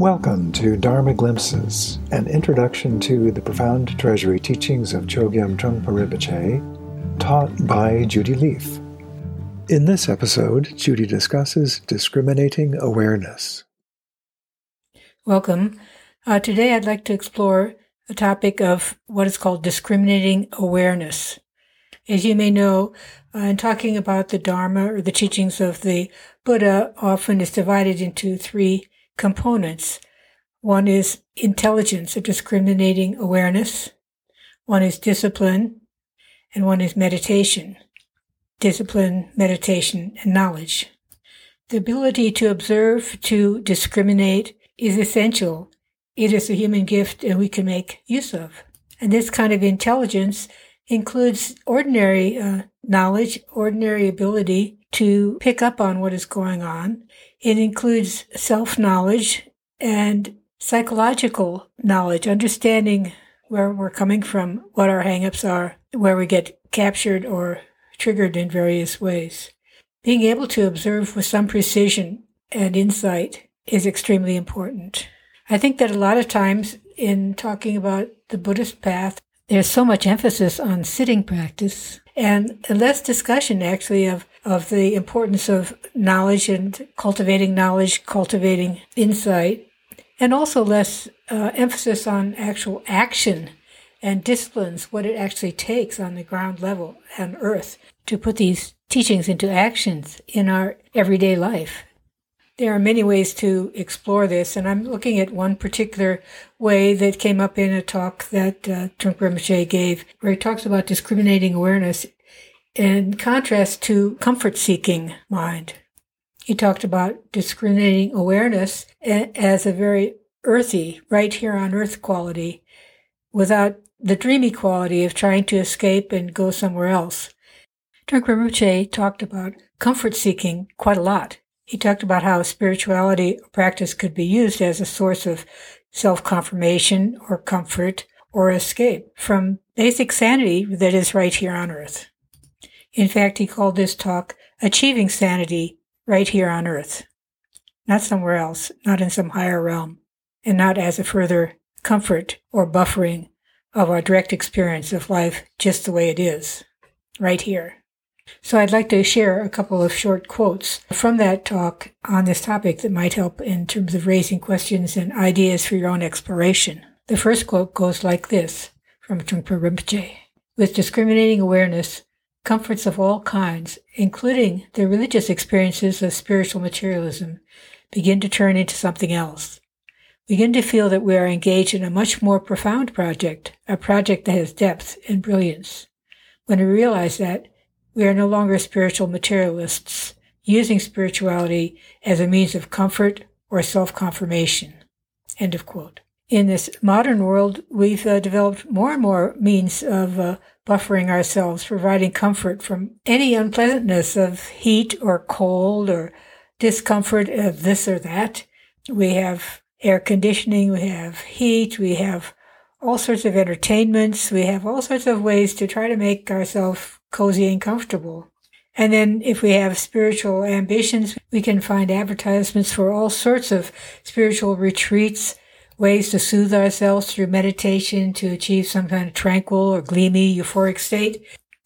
Welcome to Dharma Glimpses, an introduction to the profound treasury teachings of Chogyam Trungpa Rinpoche, taught by Judy Leaf. In this episode, Judy discusses discriminating awareness. Welcome. Uh, today I'd like to explore the topic of what is called discriminating awareness. As you may know, uh, in talking about the Dharma or the teachings of the Buddha, often is divided into three components. One is intelligence or discriminating awareness. One is discipline and one is meditation. Discipline, meditation, and knowledge. The ability to observe, to discriminate is essential. It is a human gift and we can make use of. And this kind of intelligence includes ordinary uh, knowledge, ordinary ability to pick up on what is going on. It includes self knowledge and psychological knowledge, understanding where we're coming from, what our hangups are, where we get captured or triggered in various ways. Being able to observe with some precision and insight is extremely important. I think that a lot of times in talking about the Buddhist path, there's so much emphasis on sitting practice and less discussion actually of, of the importance of knowledge and cultivating knowledge, cultivating insight, and also less uh, emphasis on actual action and disciplines, what it actually takes on the ground level on earth to put these teachings into actions in our everyday life. There are many ways to explore this, and I'm looking at one particular way that came up in a talk that uh, Trungpa Rinpoche gave, where he talks about discriminating awareness in contrast to comfort seeking mind. He talked about discriminating awareness as a very earthy, right here on earth quality without the dreamy quality of trying to escape and go somewhere else. Trungpa Rinpoche talked about comfort seeking quite a lot. He talked about how spirituality practice could be used as a source of self confirmation or comfort or escape from basic sanity that is right here on earth. In fact, he called this talk Achieving Sanity Right Here on Earth, not somewhere else, not in some higher realm, and not as a further comfort or buffering of our direct experience of life just the way it is, right here. So I'd like to share a couple of short quotes from that talk on this topic that might help in terms of raising questions and ideas for your own exploration. The first quote goes like this from Trungpa Rinpoche. With discriminating awareness, comforts of all kinds, including the religious experiences of spiritual materialism, begin to turn into something else. Begin to feel that we are engaged in a much more profound project, a project that has depth and brilliance. When we realize that, we are no longer spiritual materialists, using spirituality as a means of comfort or self-confirmation. End of quote. In this modern world, we've uh, developed more and more means of uh, buffering ourselves, providing comfort from any unpleasantness of heat or cold or discomfort of this or that. We have air conditioning, we have heat, we have all sorts of entertainments, we have all sorts of ways to try to make ourselves cozy and comfortable. And then if we have spiritual ambitions, we can find advertisements for all sorts of spiritual retreats, ways to soothe ourselves through meditation to achieve some kind of tranquil or gleamy euphoric state.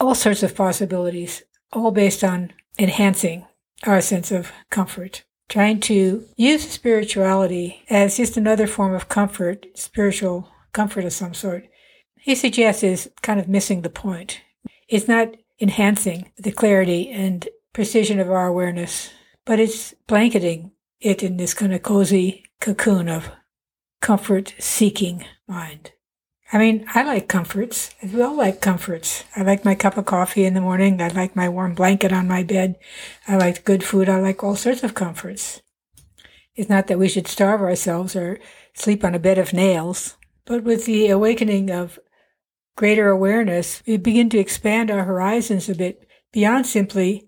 All sorts of possibilities, all based on enhancing our sense of comfort. Trying to use spirituality as just another form of comfort, spiritual comfort of some sort, he suggests is kind of missing the point. It's not enhancing the clarity and precision of our awareness, but it's blanketing it in this kind of cozy cocoon of comfort seeking mind. I mean, I like comforts. We all like comforts. I like my cup of coffee in the morning. I like my warm blanket on my bed. I like good food. I like all sorts of comforts. It's not that we should starve ourselves or sleep on a bed of nails, but with the awakening of greater awareness, we begin to expand our horizons a bit beyond simply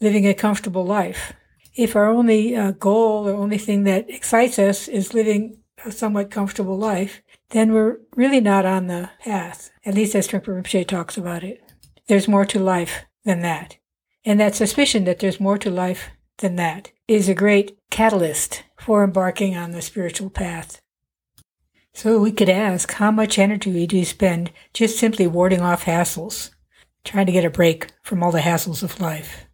living a comfortable life. If our only uh, goal or only thing that excites us is living a somewhat comfortable life, then we're really not on the path, at least as Trungpa Rinpoche talks about it. There's more to life than that. And that suspicion that there's more to life than that is a great catalyst for embarking on the spiritual path. So we could ask how much energy do you spend just simply warding off hassles, trying to get a break from all the hassles of life?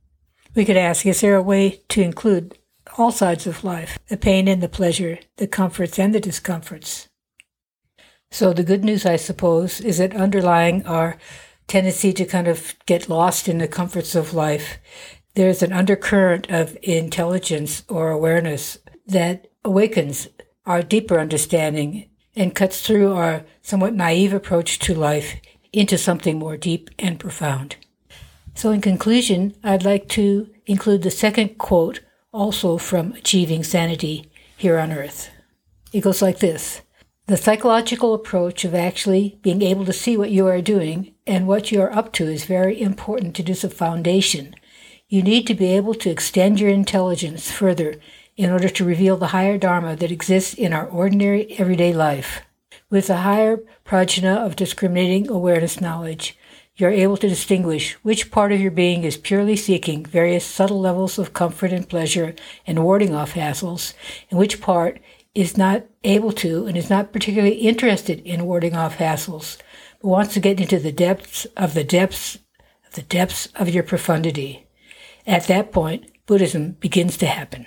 We could ask, is there a way to include all sides of life, the pain and the pleasure, the comforts and the discomforts? So the good news, I suppose, is that underlying our tendency to kind of get lost in the comforts of life, there's an undercurrent of intelligence or awareness that awakens our deeper understanding and cuts through our somewhat naive approach to life into something more deep and profound. So, in conclusion, I'd like to include the second quote also from Achieving Sanity here on Earth. It goes like this The psychological approach of actually being able to see what you are doing and what you are up to is very important to do some foundation. You need to be able to extend your intelligence further in order to reveal the higher Dharma that exists in our ordinary everyday life. With the higher prajna of discriminating awareness knowledge, you're able to distinguish which part of your being is purely seeking various subtle levels of comfort and pleasure and warding off hassles, and which part is not able to and is not particularly interested in warding off hassles, but wants to get into the depths of the depths of the depths of your profundity. At that point, Buddhism begins to happen.